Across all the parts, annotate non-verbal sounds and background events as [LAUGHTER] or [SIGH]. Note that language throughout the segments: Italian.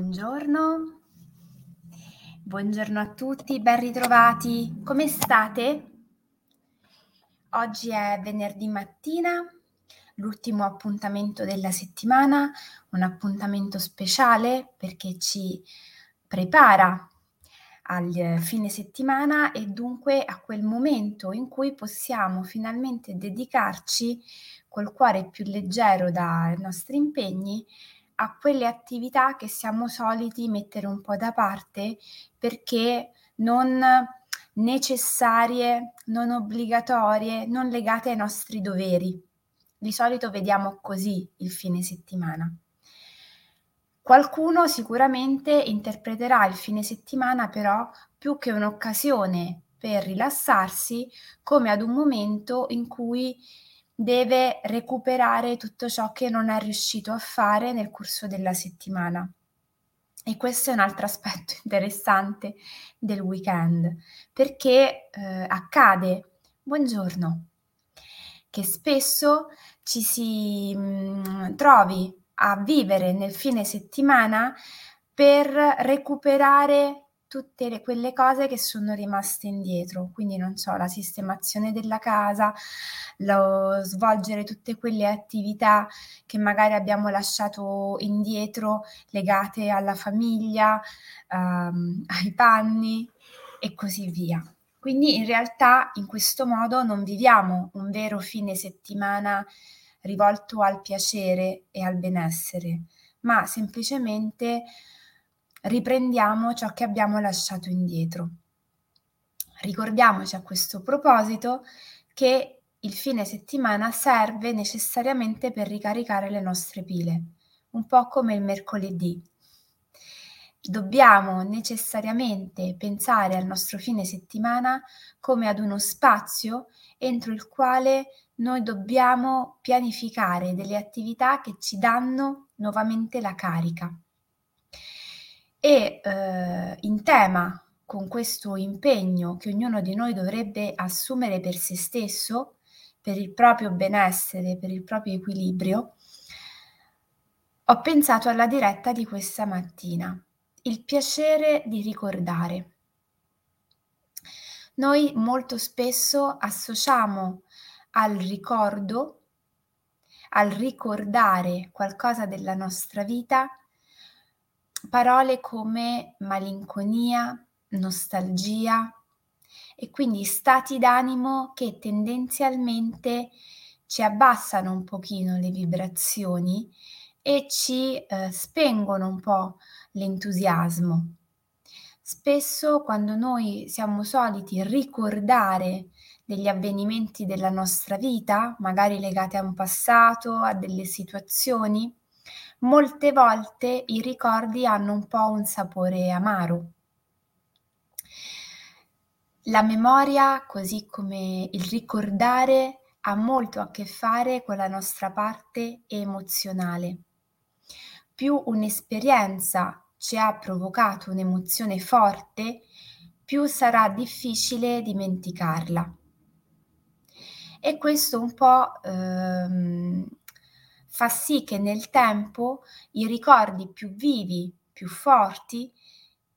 Buongiorno. Buongiorno a tutti, ben ritrovati. Come state? Oggi è venerdì mattina, l'ultimo appuntamento della settimana, un appuntamento speciale perché ci prepara al fine settimana e dunque a quel momento in cui possiamo finalmente dedicarci col cuore più leggero dai nostri impegni a quelle attività che siamo soliti mettere un po' da parte perché non necessarie, non obbligatorie, non legate ai nostri doveri. Di solito vediamo così il fine settimana. Qualcuno sicuramente interpreterà il fine settimana però più che un'occasione per rilassarsi come ad un momento in cui deve recuperare tutto ciò che non è riuscito a fare nel corso della settimana. E questo è un altro aspetto [LAUGHS] interessante del weekend, perché eh, accade, buongiorno, che spesso ci si mh, mm, trovi a vivere nel fine settimana per recuperare tutte le, quelle cose che sono rimaste indietro, quindi non so, la sistemazione della casa, lo svolgere tutte quelle attività che magari abbiamo lasciato indietro legate alla famiglia, um, [LAUGHS] ai panni e così via. Quindi in realtà in questo modo non viviamo un vero fine settimana rivolto al piacere e al benessere, ma semplicemente riprendiamo ciò che abbiamo lasciato indietro. Ricordiamoci a questo proposito che il fine settimana serve necessariamente per ricaricare le nostre pile, un po' come il mercoledì. Dobbiamo necessariamente pensare al nostro fine settimana come ad uno spazio entro il quale noi dobbiamo pianificare delle attività che ci danno nuovamente la carica. E eh, in tema con questo impegno che ognuno di noi dovrebbe assumere per se stesso, per il proprio benessere, per il proprio equilibrio, ho pensato alla diretta di questa mattina, il piacere di ricordare. Noi molto spesso associamo al ricordo, al ricordare qualcosa della nostra vita, parole come malinconia, nostalgia e quindi stati d'animo che tendenzialmente ci abbassano un pochino le vibrazioni e ci eh, spengono un po' l'entusiasmo. Spesso quando noi siamo soliti ricordare degli avvenimenti della nostra vita, magari legati a un passato, a delle situazioni, molte volte i ricordi hanno un po' un sapore amaro. La memoria, così come il ricordare, ha molto a che fare con la nostra parte emozionale. Più un'esperienza ci ha provocato un'emozione forte, più sarà difficile dimenticarla. E questo un po' ehm, fa sì che nel tempo i ricordi più vivi, più forti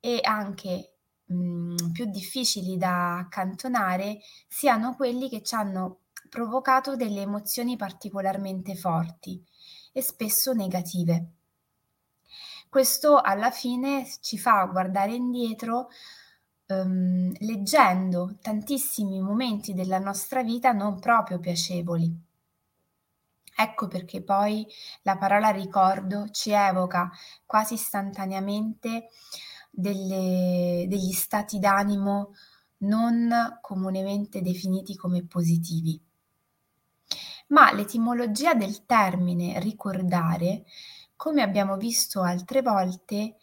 e anche mh, mhmm, più difficili da accantonare siano quelli che ci hanno provocato delle emozioni particolarmente forti e spesso negative. Questo alla fine ci fa guardare indietro um, leggendo tantissimi momenti della nostra vita non proprio piacevoli Ecco perché poi la parola ricordo ci evoca quasi istantaneamente delle, degli stati d'animo non comunemente definiti come positivi. Ma l'etimologia del termine ricordare, come abbiamo visto altre volte,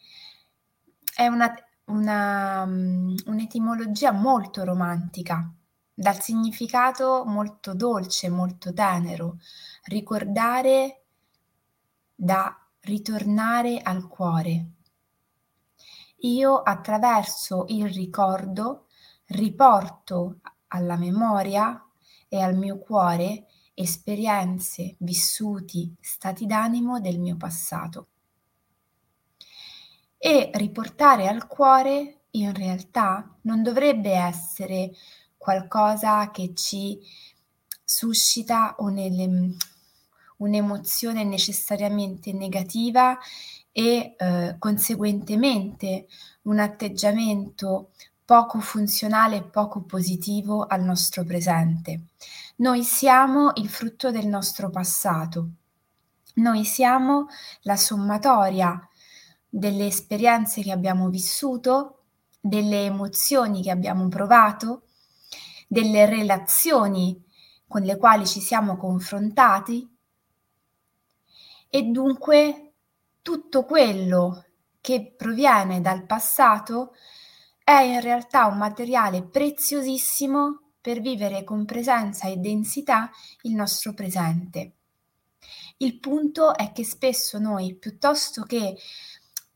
è una, una, un'etimologia molto romantica, dal significato molto dolce, molto tenero, ricordare da ritornare al cuore. Io attraverso il ricordo riporto alla memoria e al mio cuore esperienze, vissuti, stati d'animo del mio passato. e riportare al cuore in realtà non dovrebbe essere qualcosa che ci suscita un'emozione necessariamente negativa e eh, conseguentemente un atteggiamento poco funzionale e poco positivo al nostro presente. Noi siamo il frutto del nostro passato. Noi siamo la sommatoria delle esperienze che abbiamo vissuto, delle emozioni che abbiamo provato, delle relazioni con le quali ci siamo confrontati e dunque tutto quello che proviene dal passato è in realtà un materiale preziosissimo per vivere con presenza e densità il nostro presente. Il punto è che spesso noi, piuttosto che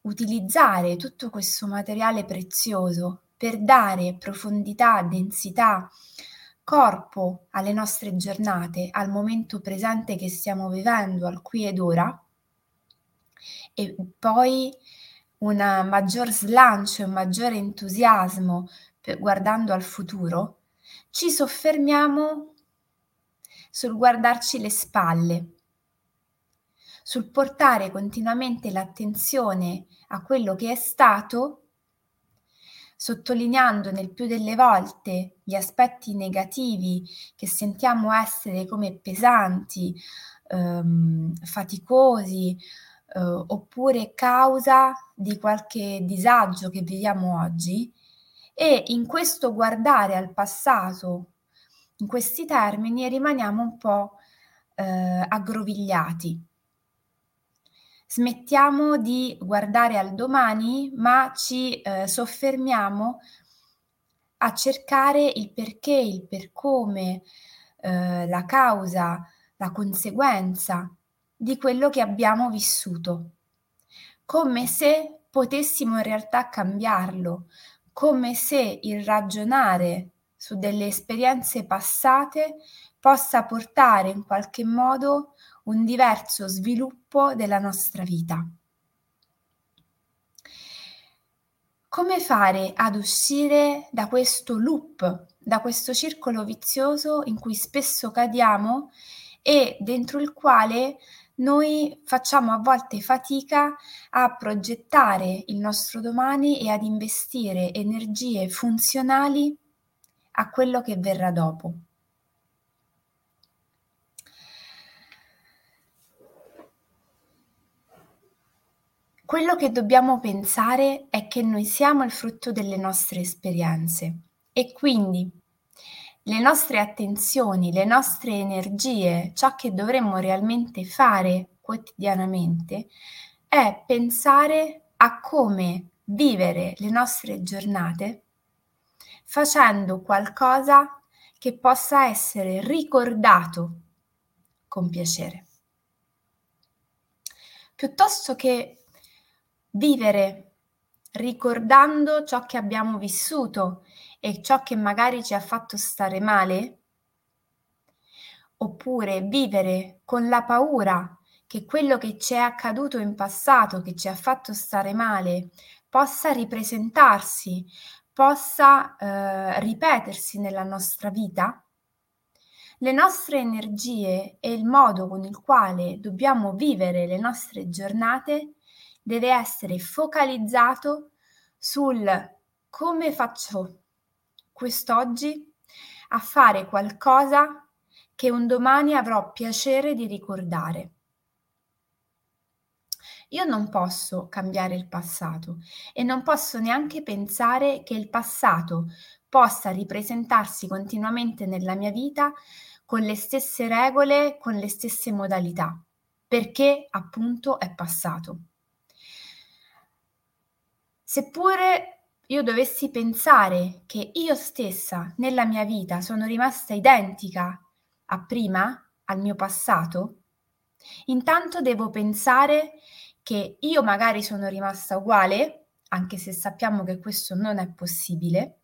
utilizzare tutto questo materiale prezioso per dare profondità, densità, corpo alle nostre giornate, al momento presente che stiamo vivendo, al qui ed ora, e poi un maggior slancio, un maggiore entusiasmo guardando al futuro, ci soffermiamo sul guardarci le spalle, sul portare continuamente l'attenzione a quello che è stato, sottolineando nel più delle volte gli aspetti negativi che sentiamo essere come pesanti, ehm, faticosi, eh, oppure causa di qualche disagio che viviamo oggi e in questo guardare al passato in questi termini rimaniamo un po' eh, aggrovigliati. Smettiamo di guardare al domani, ma ci eh, soffermiamo a cercare il perché, il per come, eh, la causa, la conseguenza di quello che abbiamo vissuto, come se potessimo in realtà cambiarlo, come se il ragionare su delle esperienze passate possa portare in qualche modo un diverso sviluppo della nostra vita. Come fare ad uscire da questo loop, da questo circolo vizioso in cui spesso cadiamo e dentro il quale noi facciamo a volte fatica a progettare il nostro domani e ad investire energie funzionali a quello che verrà dopo. Quello che dobbiamo pensare è che noi siamo il frutto delle nostre esperienze e quindi le nostre attenzioni, le nostre energie, ciò che dovremmo realmente fare quotidianamente è pensare a come vivere le nostre giornate facendo qualcosa che possa essere ricordato con piacere. Piuttosto che vivere ricordando ciò che abbiamo vissuto e ciò che magari ci ha fatto stare male? Oppure vivere con la paura che quello che ci è accaduto in passato, che ci ha fatto stare male, possa ripresentarsi, possa eh, ripetersi nella nostra vita? Le nostre energie e il modo con il quale dobbiamo vivere le nostre giornate deve essere focalizzato sul come faccio quest'oggi a fare qualcosa che un domani avrò piacere di ricordare. Io non posso cambiare il passato e non posso neanche pensare che il passato possa ripresentarsi continuamente nella mia vita con le stesse regole, con le stesse modalità, perché appunto è passato. Seppure io dovessi pensare che io stessa nella mia vita sono rimasta identica a prima, al mio passato, intanto devo pensare che io magari sono rimasta uguale, anche se sappiamo che questo non è possibile,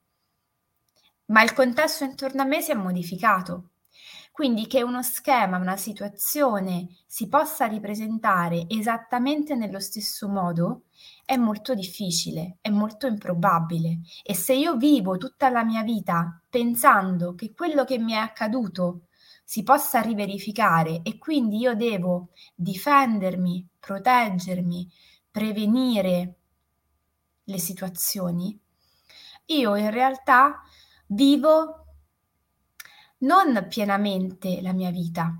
ma il contesto intorno a me si è modificato. Quindi che uno schema, una situazione si possa ripresentare esattamente nello stesso modo è molto difficile, è molto improbabile. E se io vivo tutta la mia vita pensando che quello che mi è accaduto si possa riverificare e quindi io devo difendermi, proteggermi, prevenire le situazioni, io in realtà vivo non pienamente la mia vita,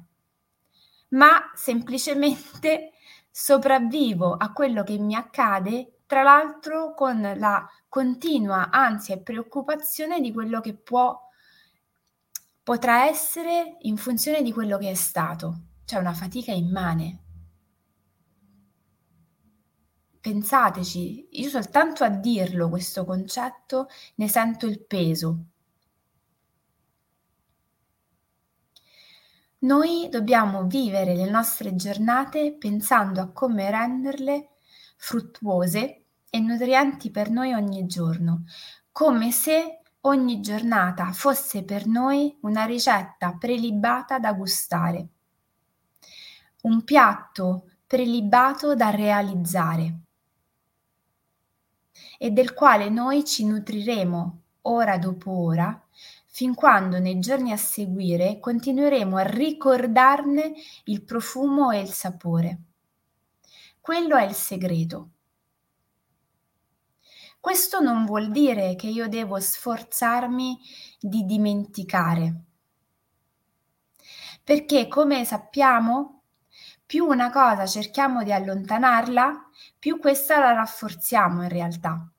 ma semplicemente sopravvivo a quello che mi accade, tra l'altro con la continua ansia e preoccupazione di quello che può potrà essere in funzione di quello che è stato, cioè una fatica immane. Pensateci, io soltanto a dirlo questo concetto ne sento il peso. Noi dobbiamo vivere le nostre giornate pensando a come renderle fruttuose e nutrienti per noi ogni giorno, come se ogni giornata fosse per noi una ricetta prelibata da gustare, un piatto prelibato da realizzare e del quale noi ci nutriremo ora dopo ora fin quando nei giorni a seguire continueremo a ricordarne il profumo e il sapore. Quello è il segreto. Questo non vuol dire che io devo sforzarmi di dimenticare, perché come sappiamo, più una cosa cerchiamo di allontanarla, più questa la rafforziamo in realtà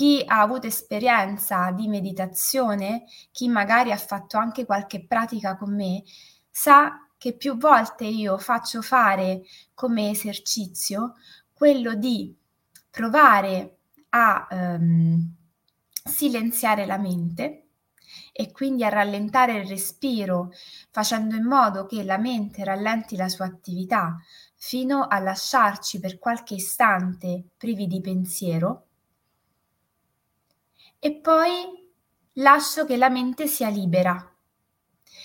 chi ha avuto esperienza di meditazione, chi magari ha fatto anche qualche pratica con me, sa che più volte io faccio fare come esercizio quello di provare a um, silenziare la mente e quindi a rallentare il respiro, facendo in modo che la mente rallenti la sua attività fino a lasciarci per qualche istante privi di pensiero e poi lascio che la mente sia libera.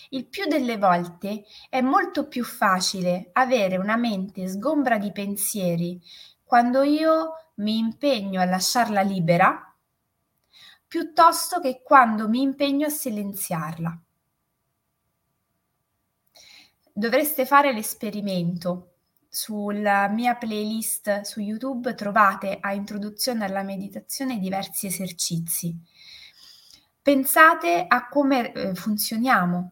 Il più delle volte è molto più facile avere una mente sgombra di pensieri quando io mi impegno a lasciarla libera piuttosto che quando mi impegno a silenziarla. Dovreste fare l'esperimento sulla mia playlist su YouTube trovate a introduzione alla meditazione diversi esercizi. Pensate a come eh, funzioniamo.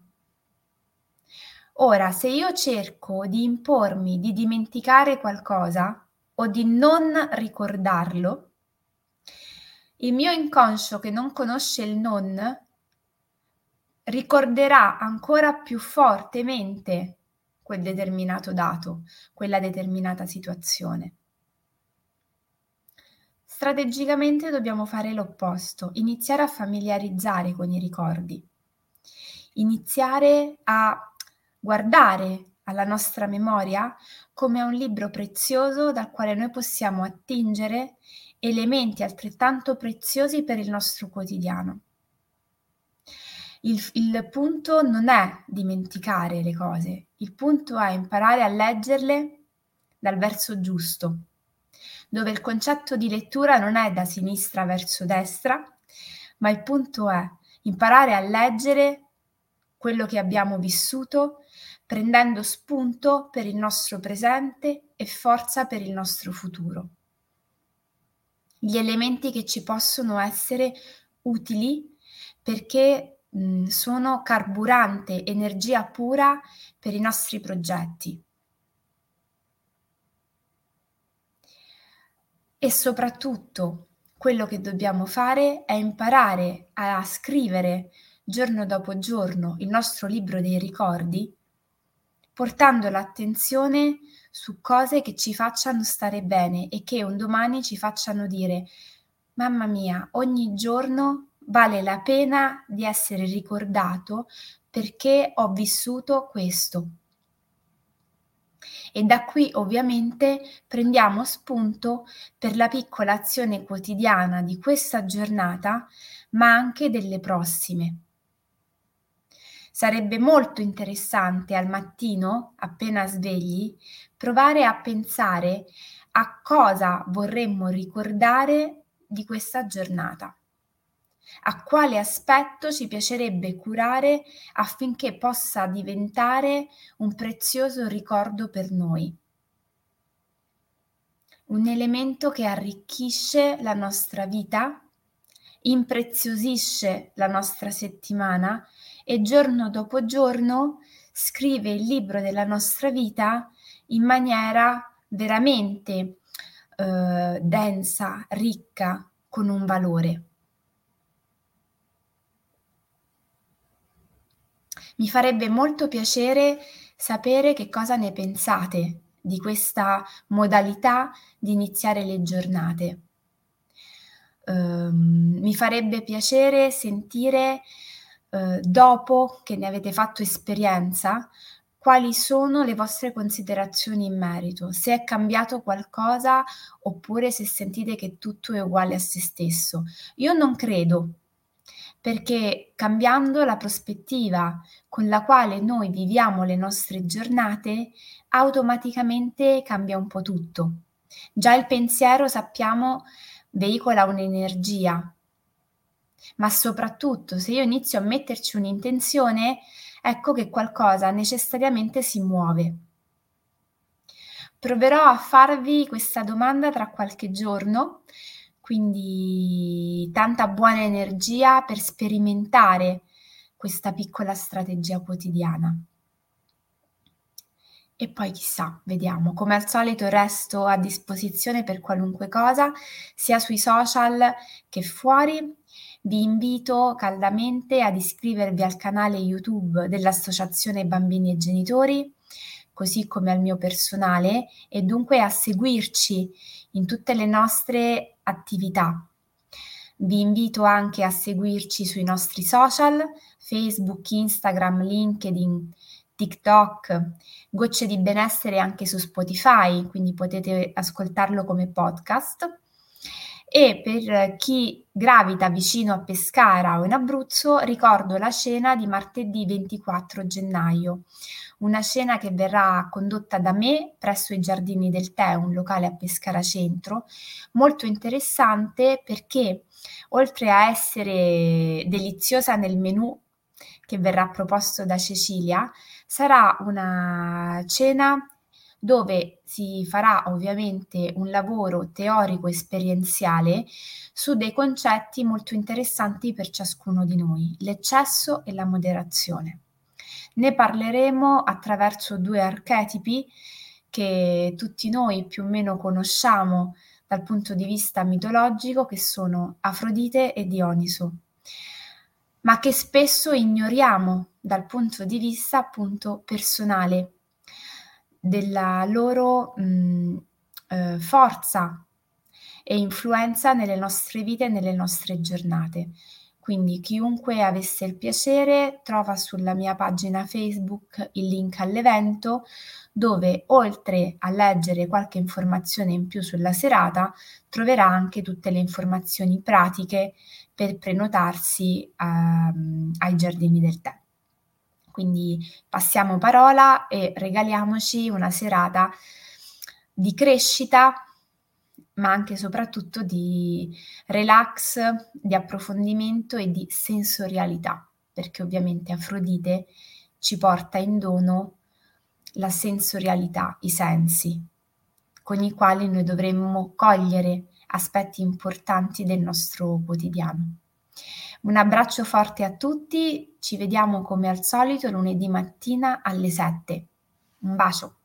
Ora, se io cerco di impormi di dimenticare qualcosa o di non ricordarlo, il mio inconscio che non conosce il non ricorderà ancora più fortemente quel determinato dato, quella determinata situazione. Strategicamente dobbiamo fare l'opposto, iniziare a familiarizzare con i ricordi, iniziare a guardare alla nostra memoria come a un libro prezioso dal quale noi possiamo attingere elementi altrettanto preziosi per il nostro quotidiano. Il, il punto non è dimenticare le cose, il punto è imparare a leggerle dal verso giusto, dove il concetto di lettura non è da sinistra verso destra, ma il punto è imparare a leggere quello che abbiamo vissuto, prendendo spunto per il nostro presente e forza per il nostro futuro. Gli elementi che ci possono essere utili perché Sono carburante, energia pura per i nostri progetti. E soprattutto quello che dobbiamo fare è imparare a scrivere giorno dopo giorno il nostro libro dei ricordi, portando l'attenzione su cose che ci facciano stare bene e che un domani ci facciano dire mamma mia, ogni giorno vale la pena di essere ricordato perché ho vissuto questo. E da qui ovviamente prendiamo spunto per la piccola azione quotidiana di questa giornata, ma anche delle prossime. Sarebbe molto interessante al mattino, appena svegli, provare a pensare a cosa vorremmo ricordare di questa giornata. A quale aspetto ci piacerebbe curare affinché possa diventare un prezioso ricordo per noi. Un elemento che arricchisce la nostra vita, impreziosisce la nostra settimana e giorno dopo giorno scrive il libro della nostra vita in maniera veramente eh, densa, ricca, con un valore. Mi farebbe molto piacere sapere che cosa ne pensate di questa modalità di iniziare le giornate. Um, mi farebbe piacere sentire uh, dopo che ne avete fatto esperienza quali sono le vostre considerazioni in merito, se è cambiato qualcosa oppure se sentite che tutto è uguale a se stesso. Io non credo, perché cambiando la prospettiva con la quale noi viviamo le nostre giornate, automaticamente cambia un po' tutto. Già il pensiero, sappiamo, veicola un'energia, ma soprattutto se io inizio a metterci un'intenzione, ecco che qualcosa necessariamente si muove. Proverò a farvi questa domanda tra qualche giorno, quindi tanta buona energia per sperimentare questa piccola strategia quotidiana. E poi chissà, vediamo. Come al solito resto a disposizione per qualunque cosa, sia sui social che fuori. Vi invito caldamente ad iscrivervi al canale YouTube dell'Associazione Bambini e Genitori, così come al mio personale, e dunque a seguirci in tutte le nostre attività. Vi invito anche a seguirci sui nostri social, Facebook, Instagram, LinkedIn, TikTok, Gocce di benessere anche su Spotify, quindi potete ascoltarlo come podcast e per chi gravita vicino a Pescara o in Abruzzo ricordo la cena di martedì 24 gennaio, una cena che verrà condotta da me presso i Giardini del Tè, un locale a Pescara Centro, molto interessante perché oltre a essere deliziosa nel menù che verrà proposto da Cecilia, sarà una cena dove si farà ovviamente un lavoro teorico esperienziale su dei concetti molto interessanti per ciascuno di noi, l'eccesso e la moderazione. Ne parleremo attraverso due archetipi che tutti noi più o meno conosciamo dal punto di vista mitologico, che sono Afrodite e Dioniso, ma che spesso ignoriamo dal punto di vista appunto personale della loro mh, eh, forza e influenza nelle nostre vite e nelle nostre giornate. Quindi chiunque avesse il piacere trova sulla mia pagina Facebook il link all'evento dove oltre a leggere qualche informazione in più sulla serata troverà anche tutte le informazioni pratiche per prenotarsi um, ai giardini del tè. Quindi passiamo parola e regaliamoci una serata di crescita, ma anche e soprattutto di relax, di approfondimento e di sensorialità, perché ovviamente Afrodite ci porta in dono la sensorialità, i sensi, con i quali noi dovremmo cogliere aspetti importanti del nostro quotidiano. Un abbraccio forte a tutti, ci vediamo come al solito lunedì mattina alle 7. Un bacio.